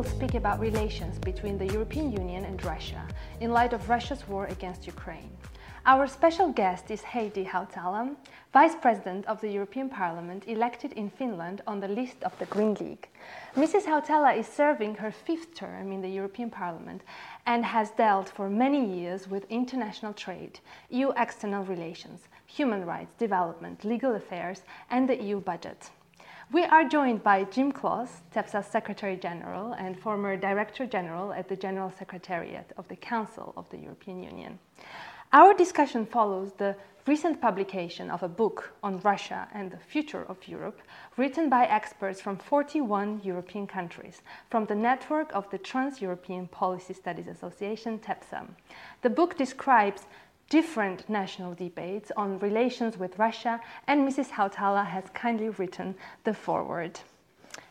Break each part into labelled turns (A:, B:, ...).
A: will speak about relations between the European Union and Russia in light of Russia's war against Ukraine. Our special guest is Heidi Hautala, Vice President of the European Parliament, elected in Finland on the list of the Green League. Mrs. Hautala is serving her fifth term in the European Parliament and has dealt for many years with international trade, EU external relations, human rights, development, legal affairs, and the EU budget. We are joined by Jim Cloos, TEPSA's Secretary General and former Director General at the General Secretariat of the Council of the European Union. Our discussion follows the recent publication of a book on Russia and the future of Europe, written by experts from 41 European countries, from the network of the Trans European Policy Studies Association, TEPSA. The book describes different national debates on relations with Russia, and Mrs. Hautala has kindly written the foreword.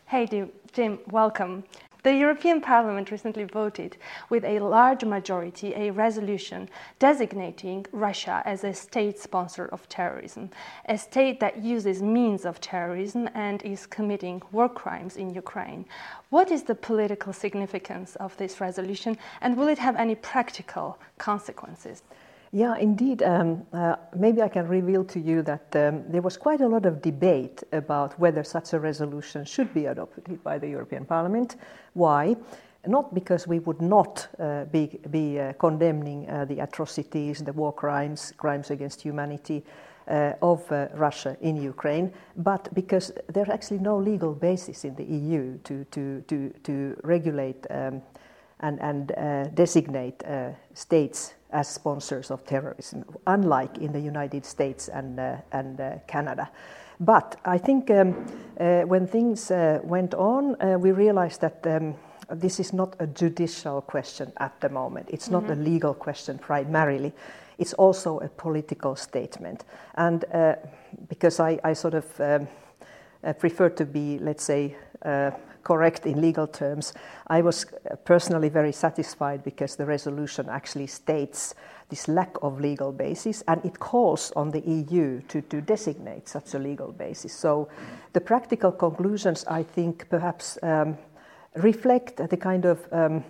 A: Hey, Jim, welcome. The European Parliament recently voted with a large majority a resolution designating Russia as a state sponsor of terrorism, a state that uses means of terrorism and is committing war crimes in Ukraine. What is the political significance of this resolution and will it have any practical consequences?
B: Yeah, indeed. Um, uh, maybe I can reveal to you that um, there was quite a lot of debate about whether such a resolution should be adopted by the European Parliament. Why? Not because we would not uh, be, be uh, condemning uh, the atrocities, the war crimes, crimes against humanity uh, of uh, Russia in Ukraine, but because there's actually no legal basis in the EU to, to, to, to regulate um, and, and designate states as sponsors of terrorism, unlike in the United States and, uh, and uh, Canada. But I think um, uh, when things uh, went on, uh, we realized that um, this is not a judicial question at the moment. It's mm-hmm. not a legal question primarily. It's also a political statement. And uh, because I, I, sort of um, prefer to be, let's say, correct in legal terms. I was personally very satisfied because the resolution actually states this lack of legal basis and it calls on the EU to, to designate such a legal basis. So the practical conclusions, I think, perhaps um, reflect the kind of um,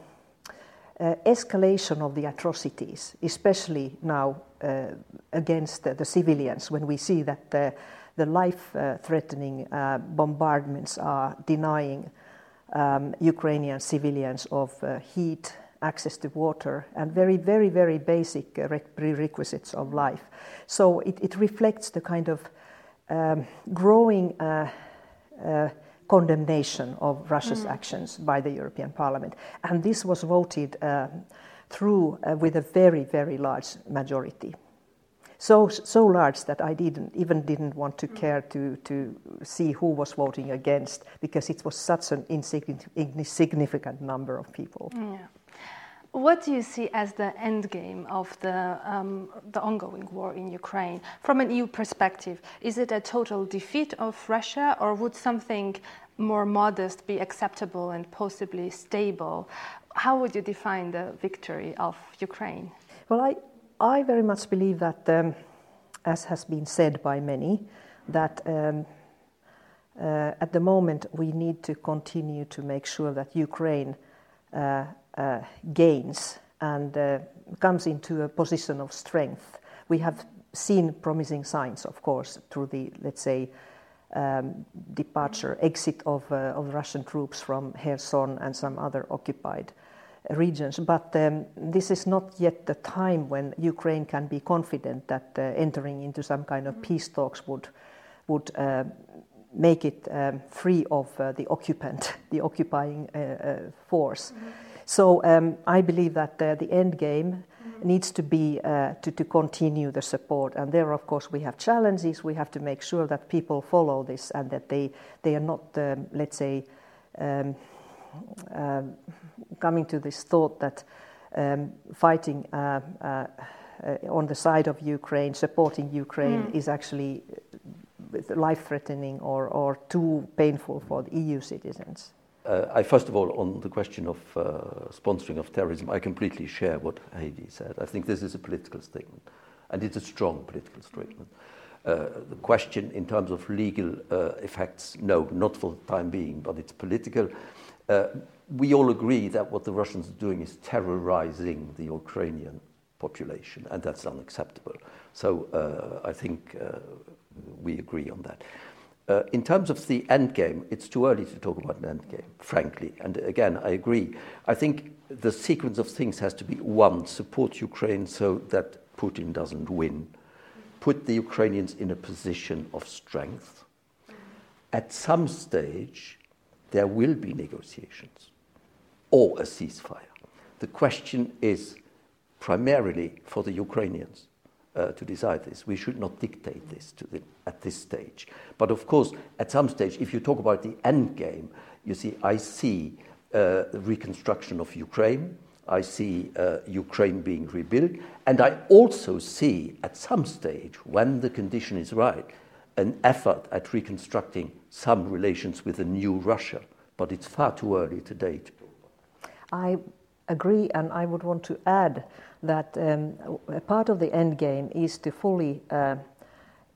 B: uh, escalation of the atrocities, especially now uh, against the, the, civilians, when we see that the, the life threatening uh, bombardments are denying um, Ukrainian civilians of uh, heat, access to water, and very, very, very basic uh, prerequisites of life. So it, it reflects the kind of um, growing uh, uh condemnation of Russia's mm. actions by the European Parliament. And this was voted uh, through uh, with a very, very large majority so so large that I didn't even didn't want to care to to see who was voting against because it was such an insignificant number of people.
A: Yeah. What do you see as the end game of the, um, the ongoing war in Ukraine from an EU perspective? Is it a total defeat of Russia, or would something more modest be acceptable and possibly stable? How would you define the victory of Ukraine?
B: Well, I, I very much believe that, um, as has been said by many, that um, uh, at the moment we need to continue to make sure that Ukraine uh, uh, gains and uh, comes into a position of strength. We have seen promising signs, of course, through the, let's say, um, departure, exit of, uh, of Russian troops from Kherson and some other occupied regions. But um, this is not yet the time when Ukraine can be confident that uh, entering into some kind of peace talks would would uh, make it um, free of uh, the occupant, the occupying uh, uh, force. Mm-hmm. So um, I believe that uh, the end game mm-hmm. needs to be to, to continue the support. And there, of course, we have challenges. We have to make sure that people follow this and that they they are not, um, let's say. Um, coming to this thought that um, fighting uh, uh, on the side of Ukraine, supporting Ukraine, mm. is actually life threatening or, or too painful for the EU citizens.
C: Uh, I, first of all, on the question of uh, sponsoring of terrorism, I completely share what Heidi said. I think this is a political statement, and it's a strong political statement. Uh, the question in terms of legal uh, effects, no, not for the time being, but it's political. Uh, we all agree that what the Russians are doing is terrorizing the Ukrainian population, and that's unacceptable. So uh, I think uh, we agree on that. Uh, in terms of the end game, it's too early to talk about an end game, frankly. And again, I agree. I think the sequence of things has to be one, support Ukraine so that Putin doesn't win, put the Ukrainians in a position of strength. At some stage, there will be negotiations or a ceasefire. The question is primarily for the Ukrainians uh, to decide this. We should not dictate this to them at this stage. But of course, at some stage, if you talk about the end game, you see, I see uh, reconstruction of Ukraine. I see uh, Ukraine being rebuilt. And I also see at some stage, when the condition is right, an effort at reconstructing some relations with a new Russia. But it's far too early to date.
B: I agree, and I would want to add that um, a part of the end game is to fully uh,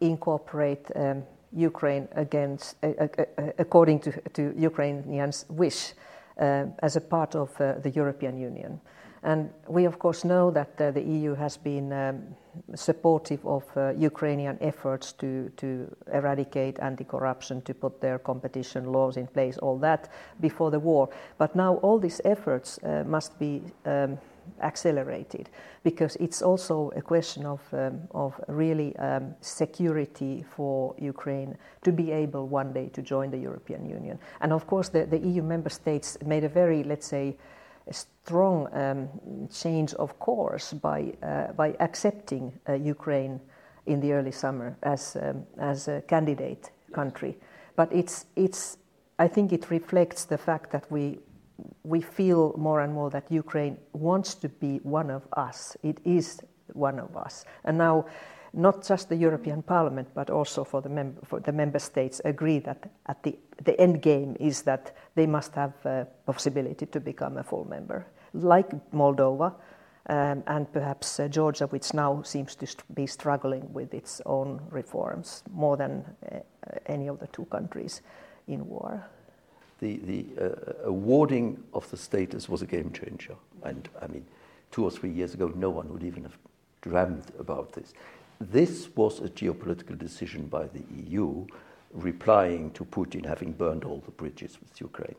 B: incorporate um, Ukraine against, uh, uh, uh according to, to, Ukrainians' wish uh, as a part of uh, the European Union. And we, of course, know that the EU has been um, supportive of Ukrainian efforts to, to eradicate anti corruption, to put their competition laws in place, all that before the war. But now all these efforts must be um, accelerated because it's also a question of, um, of really um, security for Ukraine to be able one day to join the European Union. And of course, the, the EU member states made a very, let's say, strong um, change of course by, uh, by accepting uh, Ukraine in the early summer as, um, as a candidate country. But it's, it's, I think it reflects the fact that we we feel more and more that Ukraine wants to be one of us. It is one of us. And now, not just the European Parliament, but also for the, mem- for the member states agree that at the, the end game is that they must have a possibility to become a full member, like Moldova. Um, and perhaps uh, Georgia, which now seems to st- be struggling with its own reforms more than uh, any of the two countries in war
C: the, the uh, awarding of the status was a game changer. And I mean, two or three years ago, no one would even have dreamed about this. This was a geopolitical decision by the EU, replying to Putin having burned all the bridges with Ukraine.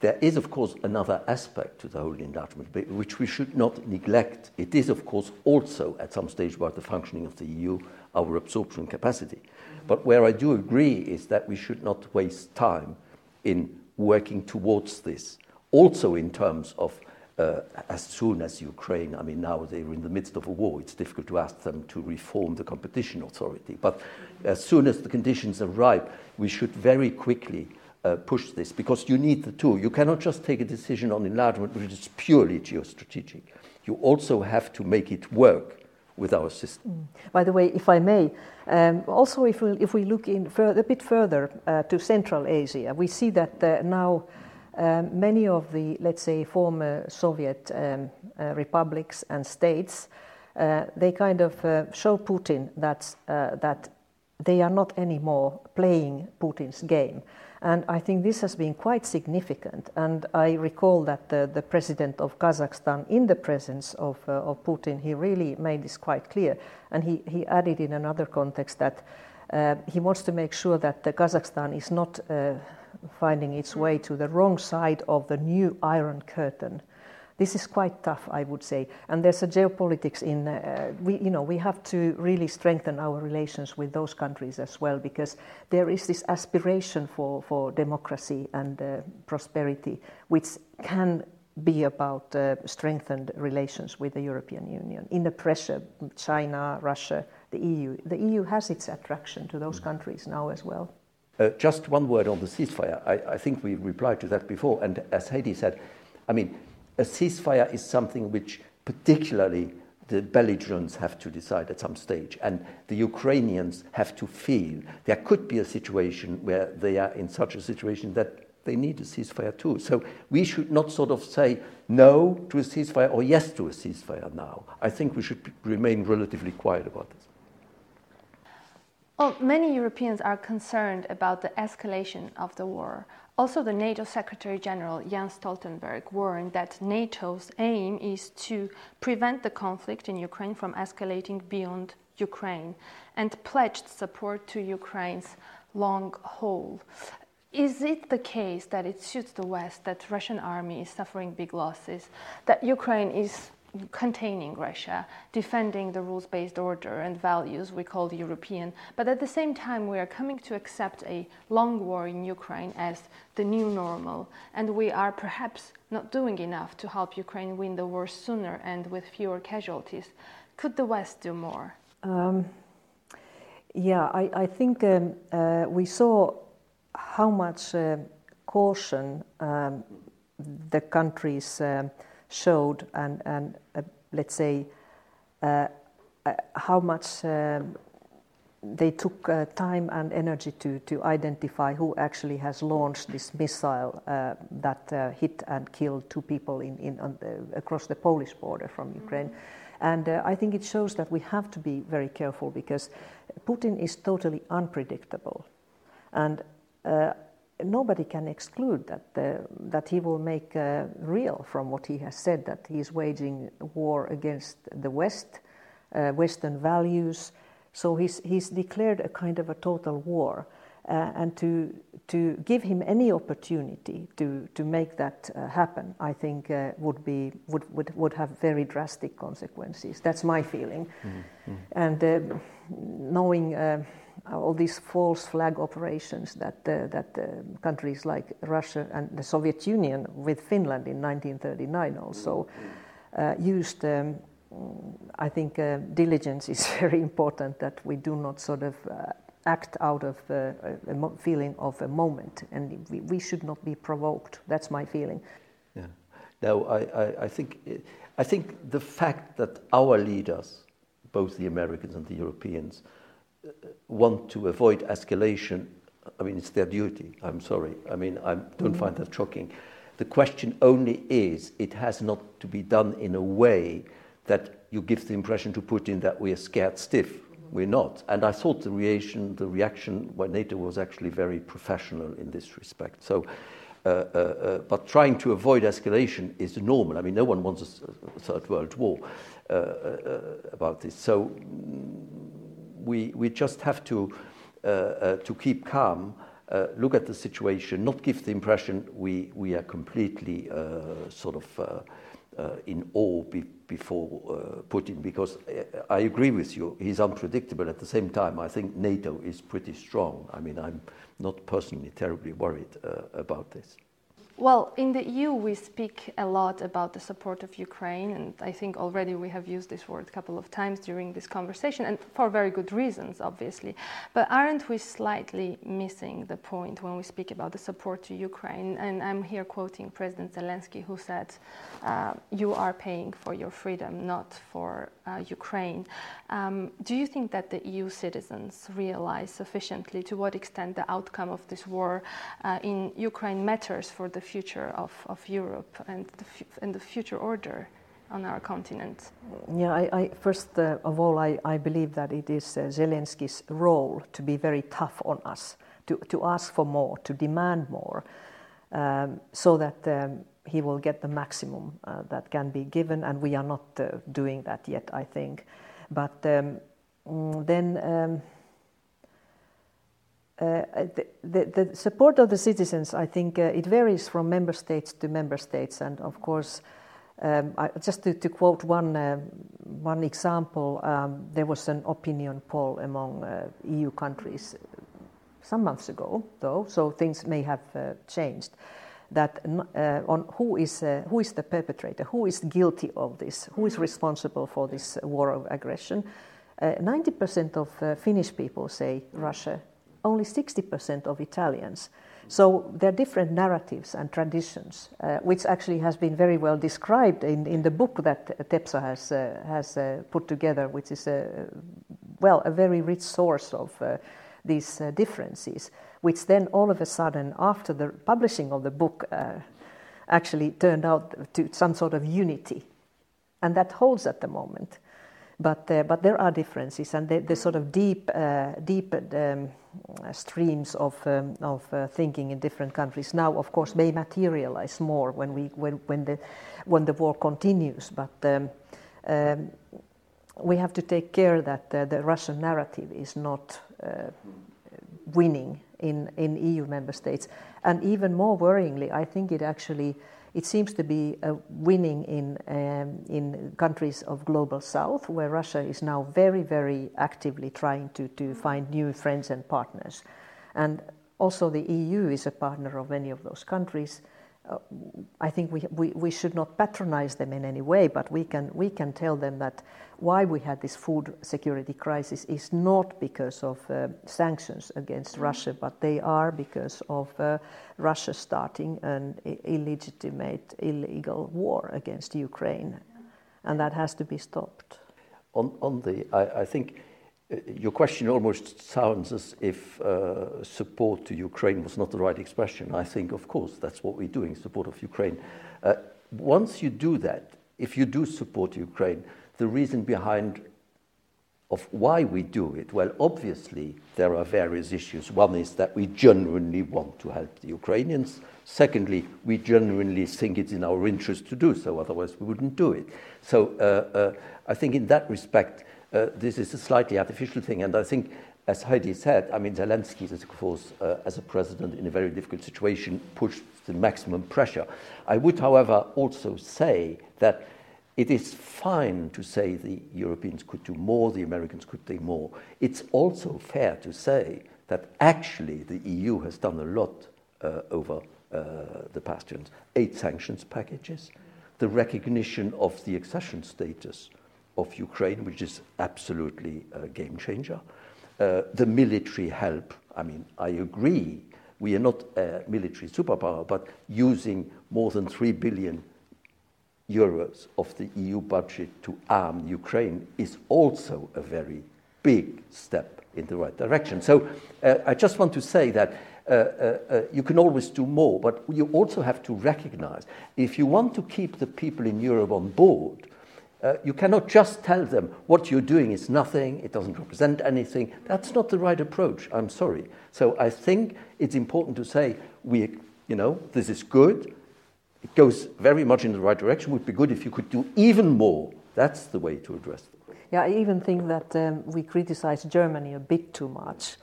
C: There is, of course, another aspect to the whole enlargement, which we should not neglect. It is, of course, also at some stage about the functioning of the EU, our absorption capacity. But where I do agree is that we should not waste time in working towards this. Also, in terms of uh, as soon as Ukraine, I mean, now they're in the midst of a war, it's difficult to ask them to reform the competition authority. But as soon as the conditions are ripe, we should very quickly uh, push this because you need the two. You cannot just take a decision on enlargement which is purely geostrategic. You also have to make it work with our system.
B: Mm. By the way, if I may, um, also if we, if we look in further, a bit further uh, to Central Asia, we see that uh, now um, many of the, let's say, former Soviet um, uh, republics and states, uh, they kind of uh, show Putin that, uh, that they are not anymore playing Putin's game. And I think this has been quite significant. And I recall that the, the president of Kazakhstan, in the presence of, uh, of Putin, he really made this quite clear. And he, he added in another context that uh, he wants to make sure that Kazakhstan is not finding its way to the wrong side of the new Iron Curtain this is quite tough, I would say. And there's a geopolitics in, uh, we, you know, we have to really strengthen our relations with those countries as well because there is this aspiration for, for democracy and uh, prosperity, which can be about uh, strengthened relations with the European Union. In the pressure, China, Russia, the EU. The EU has its attraction to those countries now as well.
C: Uh, just one word on the ceasefire. I, I think we replied to that before. And as Heidi said, I mean, a ceasefire is something which particularly the belligerents have to decide at some stage, and the Ukrainians have to feel there could be a situation where they are in such a situation that they need a ceasefire too. So we should not sort of say no to a ceasefire or yes to a ceasefire now. I think we should remain relatively quiet about this.
A: Well, many Europeans are concerned about the escalation of the war. Also, the NATO Secretary General Jens Stoltenberg warned that NATO's aim is to prevent the conflict in Ukraine from escalating beyond Ukraine and pledged support to Ukraine's long haul. Is it the case that it suits the West that Russian army is suffering big losses, that Ukraine is containing Russia, defending the rules based order and values we call European, but at the same time, we are coming to accept a long war in Ukraine as the new normal, and we are perhaps not doing enough to help Ukraine win the war sooner and with fewer casualties. Could the West do more? Um,
B: yeah, I, I think um, uh, we saw how much uh, caution um, the countries. Uh, showed and, and uh, let's say uh, uh how much um, they took uh, time and energy to, to identify who actually has launched this missile uh, that hit and killed two people in, in, the, across the Polish border from Ukraine. And I think it shows that we have to be very careful because Putin is totally unpredictable. And nobody can exclude that, uh, that he will make uh, real from what he has said that he is waging war against the West, uh, Western values. So he's, he's declared a kind of a total war. Uh, and to, to give him any opportunity to, to make that uh, happen, I think uh, would, be, would, would, would have very drastic consequences. That's my feeling. Mm-hmm. And knowing all these false flag operations that, uh, that uh, countries like Russia and the Soviet Union with Finland in 1939 also uh, used. Um, I think uh, diligence is very important that we do not sort of uh, act out of uh, a mo- feeling of a moment, and we, we, should not be provoked. That's my feeling.
C: Yeah. Now, I, I, I, think, I think the fact that our leaders, both the Americans and the Europeans, want to avoid escalation, I mean, it's their duty. I'm sorry. I mean, I don't find that shocking. The question only is it has not to be done in a way that you give the impression to Putin that we are scared stiff. We're not. And I thought the reaction, the reaction by NATO was actually very professional in this respect. So, uh, uh, uh, but trying to avoid escalation is normal. I mean, no one wants a, third world war uh, uh, about this. So, we, we just have to, uh, uh, to keep calm, uh, look at the situation, not give the impression we, we are completely sort of in awe be, before Putin, because I agree with you, he's unpredictable. At the same time, I think NATO is pretty strong. I mean, I'm not personally terribly worried about this.
A: Well, in the EU, we speak a lot about the support of Ukraine, and I think already we have used this word a couple of times during this conversation, and for very good reasons, obviously. But aren't we slightly missing the point when we speak about the support to Ukraine? And I'm here quoting President Zelensky, who said, uh, You are paying for your freedom, not for uh, Ukraine. Um, do you think that the EU citizens realize sufficiently to what extent the outcome of this war uh, in Ukraine matters for the future of, of Europe and the, and the future order on our continent?
B: Yeah, I, I first uh, of all, I, I believe that it is uh, Zelensky's role to be very tough on us, to, to ask for more, to demand more, um, so that um, he will get the maximum uh, that can be given, and we are not uh, doing that yet, I think. But um, mm, then. Um, uh, the, the, the, support of the citizens, I think uh, it varies from member states to member states. And of course, um, I, just to, to, quote one, uh, one example, um, there was an opinion poll among uh, EU countries some months ago, though, so things may have changed. That uh, on who is, who is the perpetrator, who is guilty of this, who is responsible for this war of aggression. 90% of Finnish people say Russia only 60% of Italians. So there are different narratives and traditions, uh, which actually has been very well described in, in the book that TEPSA has, uh, has uh, put together, which is a, well, a very rich source of uh, these uh, differences, which then all of a sudden, after the publishing of the book, uh, actually turned out to some sort of unity. And that holds at the moment. But, uh, but there are differences, and the, sort of deep, uh, deep um, streams of, um, of uh, thinking in different countries now, of course, may materialize more when, we, when, when, the, when the war continues. But um, um we have to take care that uh, the Russian narrative is not winning in, in EU member states. And even more worryingly, I think it actually it seems to be uh, winning in, um, in countries of global south, where Russia is now very, very actively trying to, to find new friends and partners. And also, the EU is a partner of many of those countries. Uh, I think we, we, we should not patronize them in any way, but we can, we can tell them that why we had this food security crisis is not because of uh, sanctions against mm-hmm. Russia, but they are because of uh, Russia starting an illegitimate, illegal war against Ukraine. And that has to be stopped.
C: On, on the, I, I think your question almost sounds as if uh, support to Ukraine was not the right expression. I think, of course, that's what we're doing, support of Ukraine. Uh, once you do that, if you do support Ukraine, the reason behind of why we do it? Well, obviously, there are various issues. One is that we genuinely want to help the Ukrainians. Secondly, we genuinely think it's in our interest to do so, otherwise, we wouldn't do it. So, uh, uh, I think in that respect, uh, this is a slightly artificial thing. And I think, as Heidi said, I mean, Zelensky is, of course, uh, as a president in a very difficult situation, pushed the maximum pressure. I would, however, also say that it is fine to say the Europeans could do more, the Americans could do more. It's also fair to say that actually the EU has done a lot uh, over uh, the past years. Eight sanctions packages, the recognition of the accession status of Ukraine, which is absolutely a game changer, uh, the military help. I mean, I agree, we are not a military superpower, but using more than 3 billion euros of the EU budget to arm Ukraine is also a very big step in the right direction. So uh, I just want to say that uh, uh, uh, you can always do more, but you also have to recognize if you want to keep the people in Europe on board, uh, you cannot just tell them what you're doing is nothing, it doesn't represent anything. That's not the right approach, I'm sorry. So I think it's important to say, we, you know, this is good, it goes very much in the right direction. It would be good if you could do even more. That's the way to address it.
B: Yeah, I even think that um, we criticize Germany a bit too much.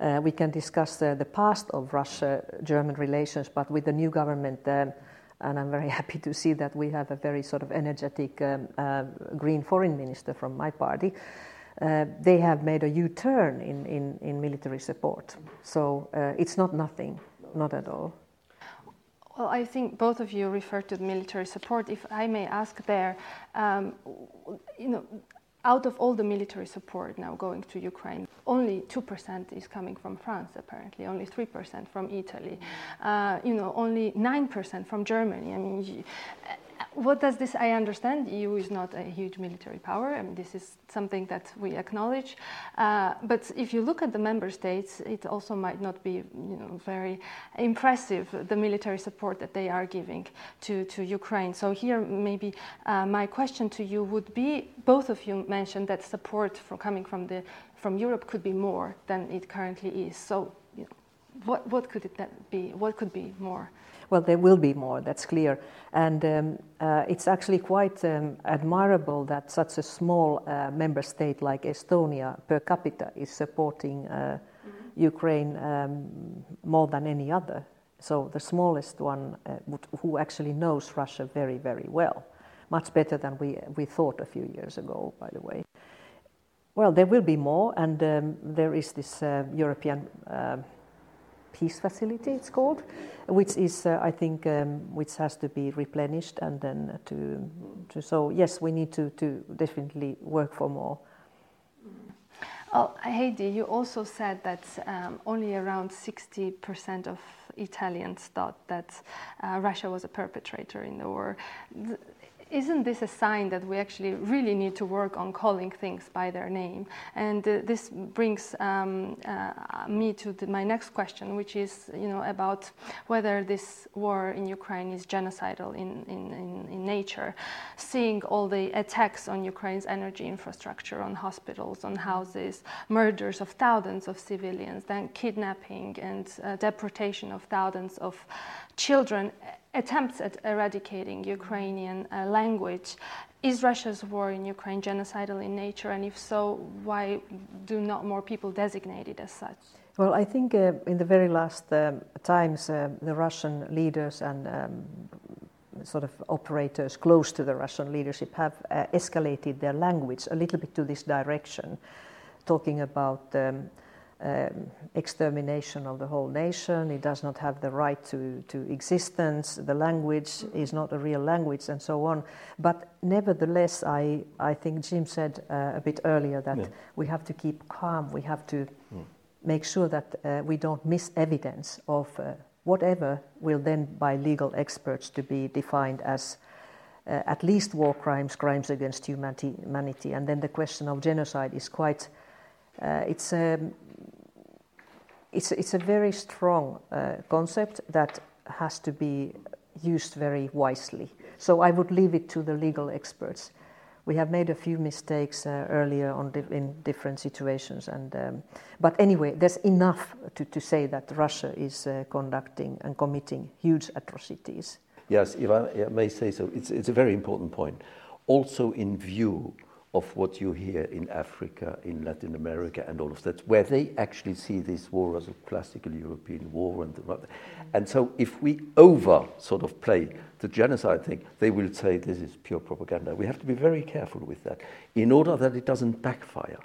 B: Uh, we can discuss uh, the past of Russia German relations, but with the new government, um, and I'm very happy to see that we have a very sort of energetic um, uh, green foreign minister from my party. Uh, they have made a U turn in, in, in, military support. So uh, it's not nothing, not at all.
A: Well, I think both of you referred to military support. If I may ask there, um, you know, out of all the military support now going to Ukraine, only 2% is coming from France, apparently, only 3% from Italy, uh, you know, only 9% from Germany. I mean, what does this? I understand EU is not a huge military power, I mean, this is something that we acknowledge. Uh, but if you look at the member states, it also might not be, you know, very impressive the military support that they are giving to, to Ukraine. So here, maybe uh, my question to you would be: both of you mentioned that support from coming from the from Europe could be more than it currently is. So, you know, what what could it be? What could be more?
B: Well, there will be more, that's clear. And um, uh, it's actually quite um, admirable that such a small uh, member state like Estonia per capita is supporting uh, mm-hmm. Ukraine um, more than any other. So the smallest one uh, would, who actually knows Russia very, very well, much better than we, we thought a few years ago, by the way. Well, there will be more, and um, there is this uh, European uh, peace facility, it's called, which is, uh, I think, um, which has to be replenished and then to, to so yes, we need to, to definitely work for more.
A: Oh, Heidi, you also said that um, only around 60% of Italians thought that uh, Russia was a perpetrator in the war. Isn't this a sign that we actually really need to work on calling things by their name? And uh, this brings um, uh, me to the, my next question, which is, you know, about whether this war in Ukraine is genocidal in, in, in, in nature. Seeing all the attacks on Ukraine's energy infrastructure, on hospitals, on houses, murders of thousands of civilians, then kidnapping and uh, deportation of thousands of children attempts at eradicating Ukrainian uh, language. Is Russia's war in Ukraine genocidal in nature? And if so, why do not more people designate it as such?
B: Well, I think uh, in the very last um, times, uh, the Russian leaders and um, sort of operators close to the Russian leadership have uh, escalated their language a little bit to this direction, talking about um, um, extermination of the whole nation. It does not have the right to, to existence. The language is not a real language, and so on. But nevertheless, I, I think Jim said uh, a bit earlier that yeah. we have to keep calm. We have to mm. make sure that uh, we don't miss evidence of uh, whatever will then, by legal experts, to be defined as. Uh, at least war crimes, crimes against humanity, humanity, and then the question of genocide is quite. Uh, it's um, it's, it's a very strong uh, concept that has to be used very wisely. So I would leave it to the legal experts. We have made a few mistakes uh, earlier on di- in different situations, and um, but anyway, there's enough to, to say that Russia is uh, conducting and committing huge atrocities.
C: Yes, if I may say so, it's, it's a very important point. Also, in view of what you hear in Africa, in Latin America, and all of that, where they actually see this war as a classical European war. And, and so, if we over sort of play the genocide thing, they will say this is pure propaganda. We have to be very careful with that in order that it doesn't backfire.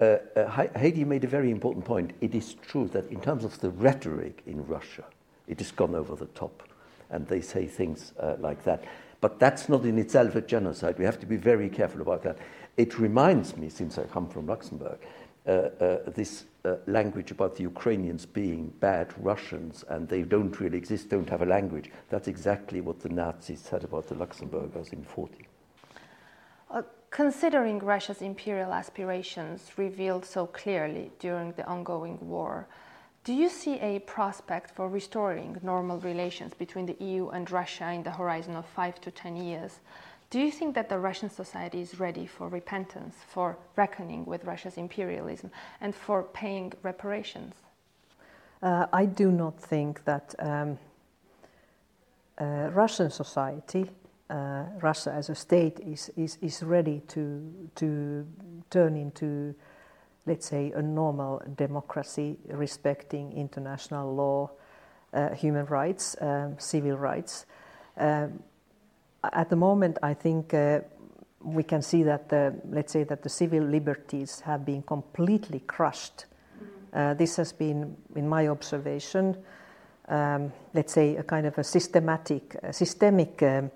C: Uh, uh, Heidi made a very important point. It is true that in terms of the rhetoric in Russia, it has gone over the top, and they say things uh, like that. But that's not in itself a genocide. We have to be very careful about that. It reminds me, since I come from Luxembourg, uh, uh, this uh, language about the Ukrainians being bad Russians and they don't really exist, don't have a language. That's exactly what the Nazis said about the Luxembourgers in 40.
A: Uh, considering Russia's imperial aspirations revealed so clearly during the ongoing war, do you see a prospect for restoring normal relations between the EU and Russia in the horizon of five to ten years? Do you think that the Russian society is ready for repentance, for reckoning with Russia's imperialism, and for paying reparations?
B: Uh, I do not think that um, uh, Russian society, uh, Russia as a state, is, is, is ready to, to turn into, let's say, a normal democracy respecting international law, uh, human rights, um, civil rights. Um, at the moment, I think uh, we can see that the, let's say that the civil liberties have been completely crushed. Mm-hmm. Uh, this has been, in my observation, um, let's say a kind of a systematic, uh, systemic um,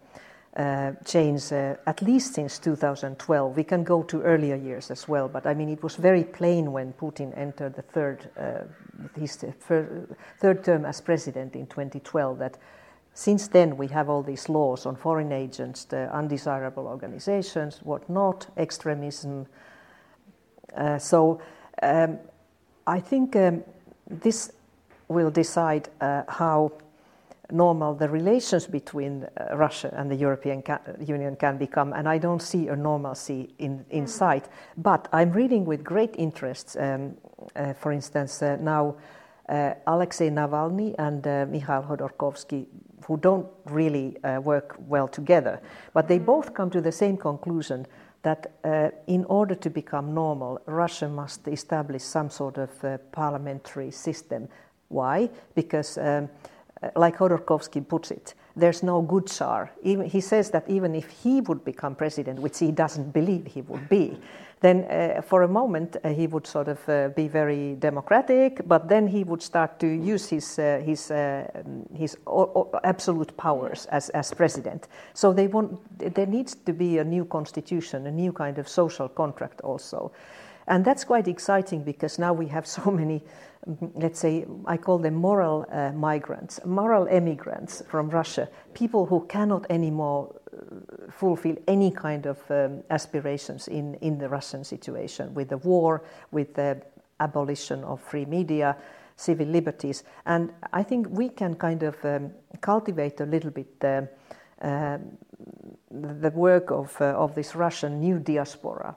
B: uh, change, uh, at least since 2012. We can go to earlier years as well, but I mean, it was very plain when Putin entered the third, uh, his third term as president in 2012 that since then, we have all these laws on foreign agents, the undesirable organizations, whatnot, extremism. Uh, so um, I think um, this will decide uh, how normal the relations between uh, Russia and the European ca- Union can become, and I don't see a normalcy in, in sight. But I'm reading with great interest, um, uh, for instance, uh, now uh, Alexei Navalny and uh, Mikhail Khodorkovsky who don't really uh, work well together. But they both come to the same conclusion that uh, in order to become normal, Russia must establish some sort of uh, parliamentary system. Why? Because, um, uh, like Khodorkovsky puts it, there's no good Tsar. Even, he says that even if he would become president, which he doesn't believe he would be, then uh, for a moment uh, he would sort of uh, be very democratic, but then he would start to use his uh, his uh, his o- o- absolute powers as as president. So they want there needs to be a new constitution, a new kind of social contract also. And that's quite exciting because now we have so many, mm, let's say, I call them moral uh, migrants, moral emigrants from Russia, people who cannot anymore uh, fulfill any kind of um, aspirations in, in the Russian situation with the war, with the abolition of free media, civil liberties. And I think we can kind of um, cultivate a little bit the, uh, the work of, uh, of this Russian new diaspora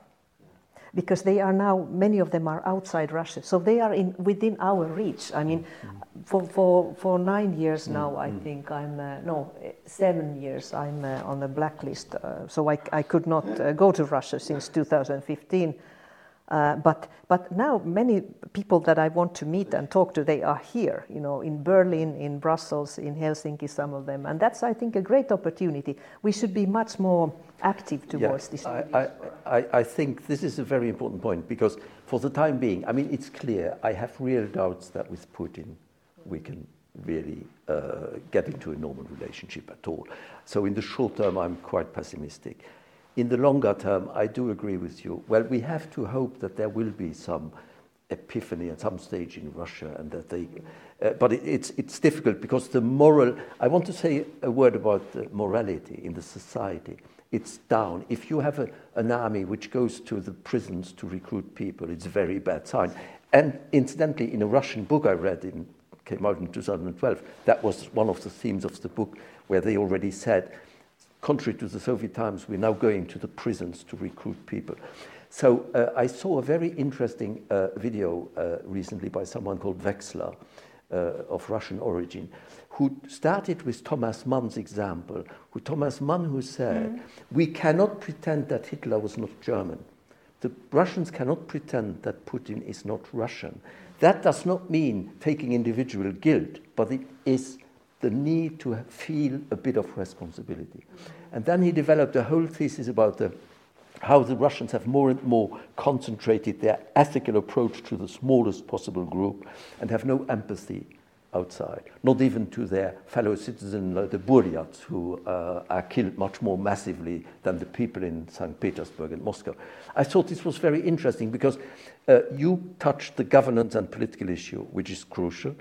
B: because they are now many of them are outside Russia, so they are in within our reach. I mean, for for, for nine years now, I think I'm uh, no seven years I'm uh, on the blacklist, uh, so I, I could not uh, go to Russia since 2015. Uh, but but now many people that I want to meet and talk to, they are here, you know, in Berlin, in Brussels, in Helsinki, some of them, and that's I think a great opportunity. We should be much more active towards
C: yeah,
B: this.
C: I, I, I think this is a very important point because for the time being, I mean, it's clear I have real doubts that with Putin we can really uh, get into a normal relationship at all. So in the short term, I'm quite pessimistic in the longer term, I do agree with you. Well, we have to hope that there will be some epiphany at some stage in Russia, and that they. Uh, but it, it's it's difficult because the moral. I want to say a word about morality in the society. It's down. If you have a, an army which goes to the prisons to recruit people, it's a very bad sign. And incidentally, in a Russian book I read in came out in 2012, that was one of the themes of the book, where they already said contrary to the Soviet times, we're now going to the prisons to recruit people. So uh, I saw a very interesting uh, video uh, recently by someone called Wexler uh, of Russian origin, who started with Thomas Mann's example. Who Thomas Mann who said, mm. "We cannot pretend that Hitler was not German. The Russians cannot pretend that Putin is not Russian. That does not mean taking individual guilt, but it is." the need to feel a bit of responsibility. And then he developed a whole thesis about the, how the Russians have more and more concentrated their ethical approach to the smallest possible group and have no empathy outside, not even to their fellow citizens, like the Buryats, who uh, are killed much more massively than the people in St. Petersburg and Moscow. I thought this was very interesting because uh, you touched the governance and political issue, which is crucial.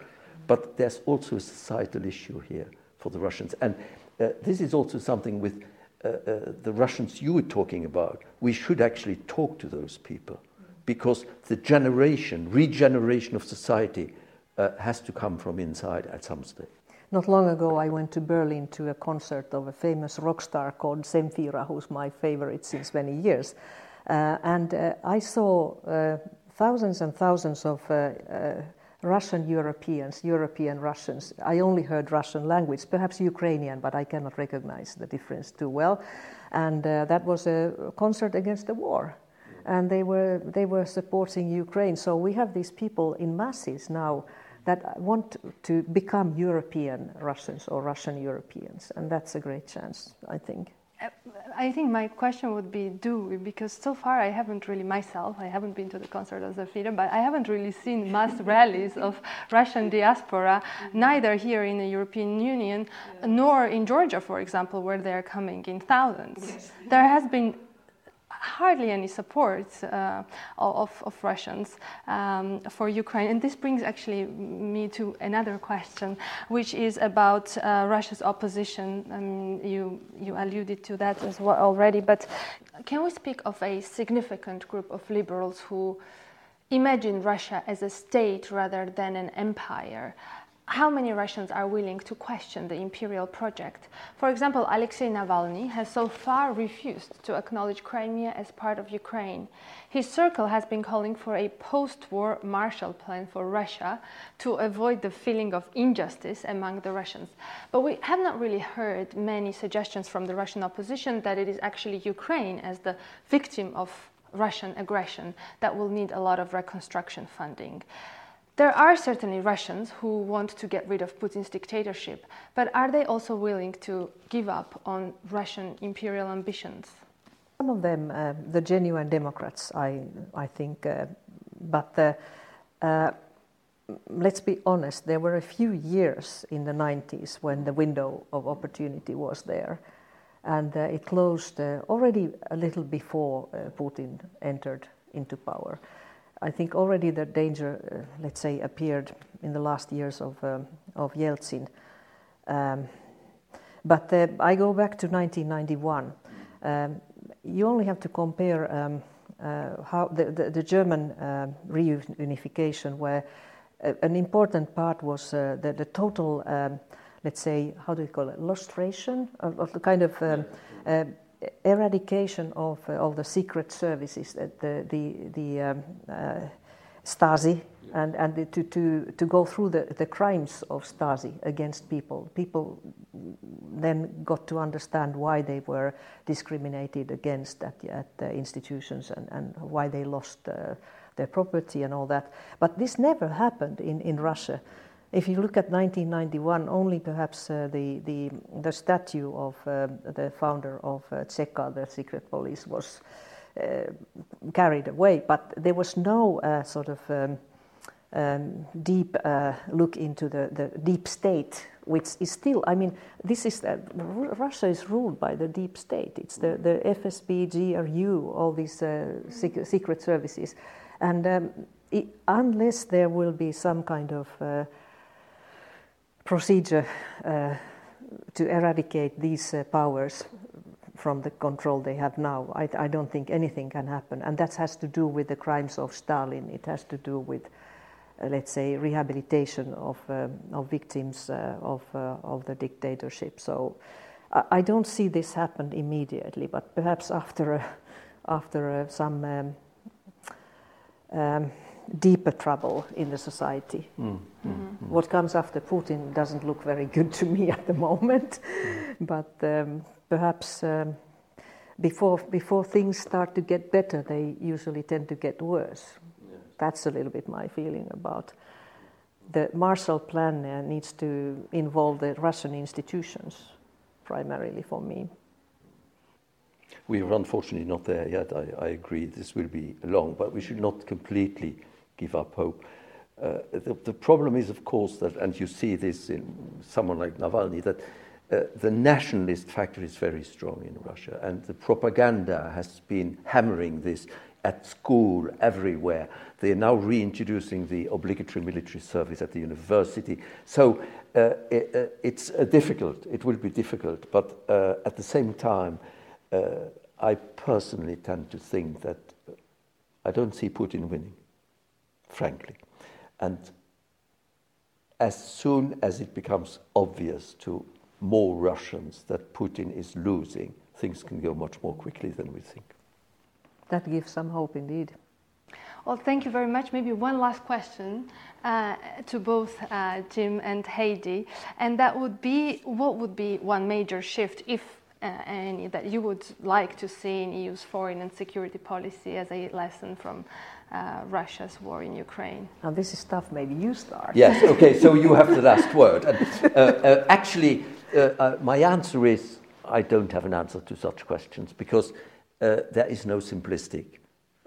C: But there's also a societal issue here for the Russians. And uh, this is also something with uh, uh, the Russians you were talking about. We should actually talk to those people because the generation, regeneration of society uh, has to come from inside at some stage.
B: Not long ago, I went to Berlin to a concert of a famous rock star called Zemfira, who's my favorite since many years. Uh, and uh, I saw thousands and thousands of Russian Europeans, European Russians. I only heard Russian language, perhaps Ukrainian, but I cannot recognize the difference too well. And uh, that was a concert against the war. And they were, they were supporting Ukraine. So we have these people in masses now that want to become European Russians or Russian Europeans. And that's a great chance, I think.
A: I think my question would be do because so far I haven't really myself I haven't been to the concert of Zemfira but I haven't really seen mass rallies of Russian diaspora neither here in the European Union nor in Georgia for example where they are coming in thousands. Yes. There has been hardly any support uh, of, of, Russians um, for Ukraine. And this brings actually me to another question, which is about uh, Russia's opposition. Mean, you, you alluded to that as well already, but can we speak of a significant group of liberals who imagine Russia as a state rather than an empire? How many Russians are willing to question the imperial project. For example, Alexei Navalny has so far refused to acknowledge Crimea as part of Ukraine. His circle has been calling for a post war Marshall Plan for Russia to avoid the feeling of injustice among the Russians. But we have not really heard many suggestions from the Russian opposition that it is actually Ukraine as the victim of Russian aggression that will need a lot of reconstruction funding. There are certainly Russians who want to get rid of Putin's dictatorship, but are they also willing to give up on Russian imperial ambitions?
B: Some of them, uh, the genuine Democrats, I, I think, uh, but uh, uh let's be honest, there were a few years in the 90s when the window of opportunity was there, and uh, it closed uh, already a little before Putin entered into power. I think already the danger, uh, let's say, appeared in the last years of, um, of Yeltsin. Um, but uh, I go back to 1991. Um, you only have to compare um, uh, how the, the, the German uh, reunification, where uh, an important part was uh, the, the total, um, let's say, how do you call it, lustration of, of the kind of uh, eradication of all the secret services, the, the, the um, Stasi and, and to, to, to go through the, the crimes of Stasi against people. People then got to understand why they were discriminated against at, at the institutions and, and why they lost uh, their property and all that. But this never happened in, in Russia. If you look at 1991, only perhaps uh, the, the, the statue of uh, the founder of uh, Cheka, the secret police, was uh, carried away, but there was no uh, sort of um, um, deep uh, look into the, the deep state, which is still, I mean, this is, uh, Russia is ruled by the deep state. It's the, the FSB, GRU, all these uh, secret, services. And um, it, unless there will be some kind of procedure uh, to eradicate these uh, powers from the control they have now, I, I don't think anything can happen. And that has to do with the crimes of Stalin. It has to do with uh, let's say, rehabilitation of, uh, of victims uh, of, of the dictatorship. So I, don't see this happen immediately, but perhaps after, after some um, um, deeper trouble in the society. Mm, mm, mm. What comes after Putin doesn't look very good to me at the moment, mm. but um, perhaps um, before, before things start to get better, they usually tend to get worse. That's a little bit my feeling about the Marshall Plan uh, needs to involve the Russian institutions primarily for me.
C: We are unfortunately not there yet. I, I, agree this will be long, but we should not completely give up hope. Uh, the, the, problem is, of course, that, and you see this in someone like Navalny, that uh, the nationalist factor is very strong in Russia, and the propaganda has been hammering this at school, everywhere. They are now reintroducing the obligatory military service at the university. So uh, it, uh, it's uh, difficult. It will be difficult. But uh, at the same time, I personally tend to think that I don't see Putin winning, frankly. And as soon as it becomes obvious to more Russians that Putin is losing, things can go much more quickly than we think.
B: That gives some hope indeed.
A: Well, thank you very much. Maybe one last question uh, to both uh, Jim and Heidi, and that would be what would be one major shift, if uh, any, that you would like to see in EU's foreign and security policy as a lesson from uh, Russia's war in Ukraine?
B: Now, this is tough. Maybe you start.
C: Yes, okay, so you have the last word. And, uh, uh, actually, my answer is I don't have an answer to such questions because there is no simplistic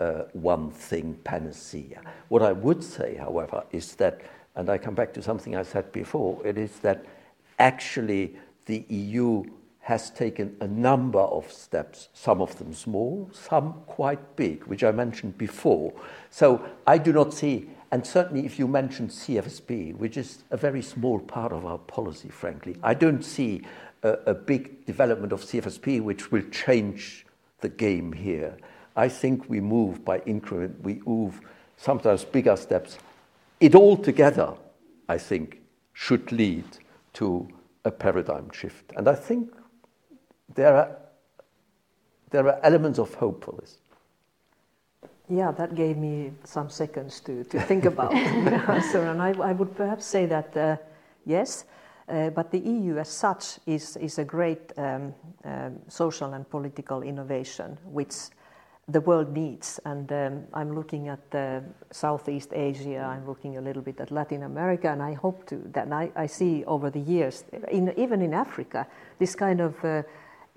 C: uh, one thing panacea. What I would say, however, is that, and I come back to something I said before, it is that actually the EU has taken a number of steps, some of them small, some quite big, which I mentioned before. So I do not see, and certainly if you mention CFSP, which is a very small part of our policy, frankly, I don't see a, a big development of CFSP which will change the game here. I think we move by increment, we move sometimes bigger steps. It all together, I think, should lead to a paradigm shift. And I think there are, there are elements of hope for this.
B: Yeah, that gave me some seconds to, to think about the answer. And I, I, would perhaps say that uh, yes, uh, but the EU as such is, is a great um, um, social and political innovation, which the world needs. And um, I'm looking at uh, Southeast Asia, I'm looking a little bit at Latin America, and I hope to that I, I see over the years, in, even in Africa, this kind of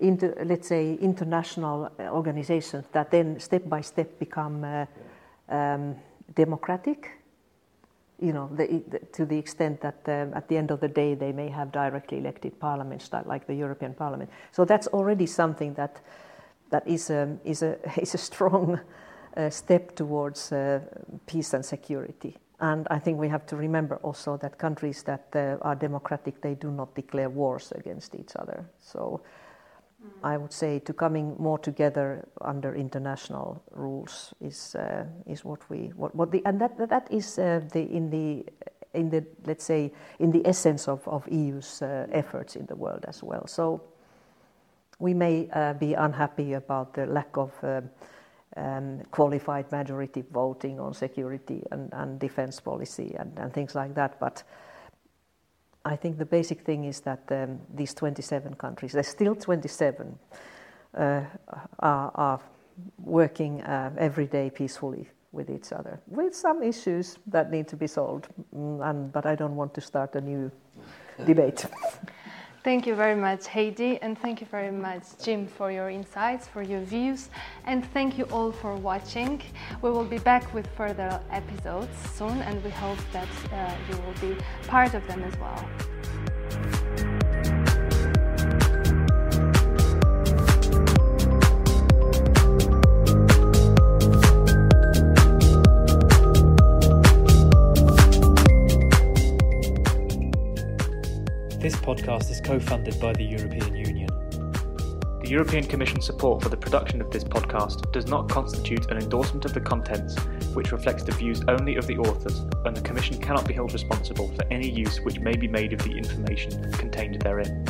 B: uh, inter, let's say international organizations that then step by step become uh, um, democratic. You know, the, the, to the extent that um, at the end of the day they may have directly elected parliaments, like the European Parliament. So that's already something that that is a, is a, is a strong uh, step towards uh, peace and security. And I think we have to remember also that countries that uh, are democratic, they do not declare wars against each other. So. I would say to coming more together under international rules is uh, is what we what, what the and that that is uh, the in the in the let's say in the essence of of EU's uh, efforts in the world as well. So we may uh, be unhappy about the lack of uh, um, qualified majority voting on security and, and defense policy and, and, things like that. But I think the basic thing is that um, these 27 countries, there's still 27, uh, are, are, working uh, every day peacefully with each other, with some issues that need to be solved. Mm, and, but I don't want to start a new debate.
A: Thank you very much, Heidi, and thank you very much, Jim, for your insights, for your views, and thank you all for watching. We will be back with further episodes soon, and we hope that uh, you will be part of them as well.
D: Podcast is co funded by the European Union.
E: The European Commission support for the production of this podcast does not constitute an endorsement of the contents, which reflects the views only of the authors, and the Commission cannot be held responsible for any use which may be made of the information contained therein.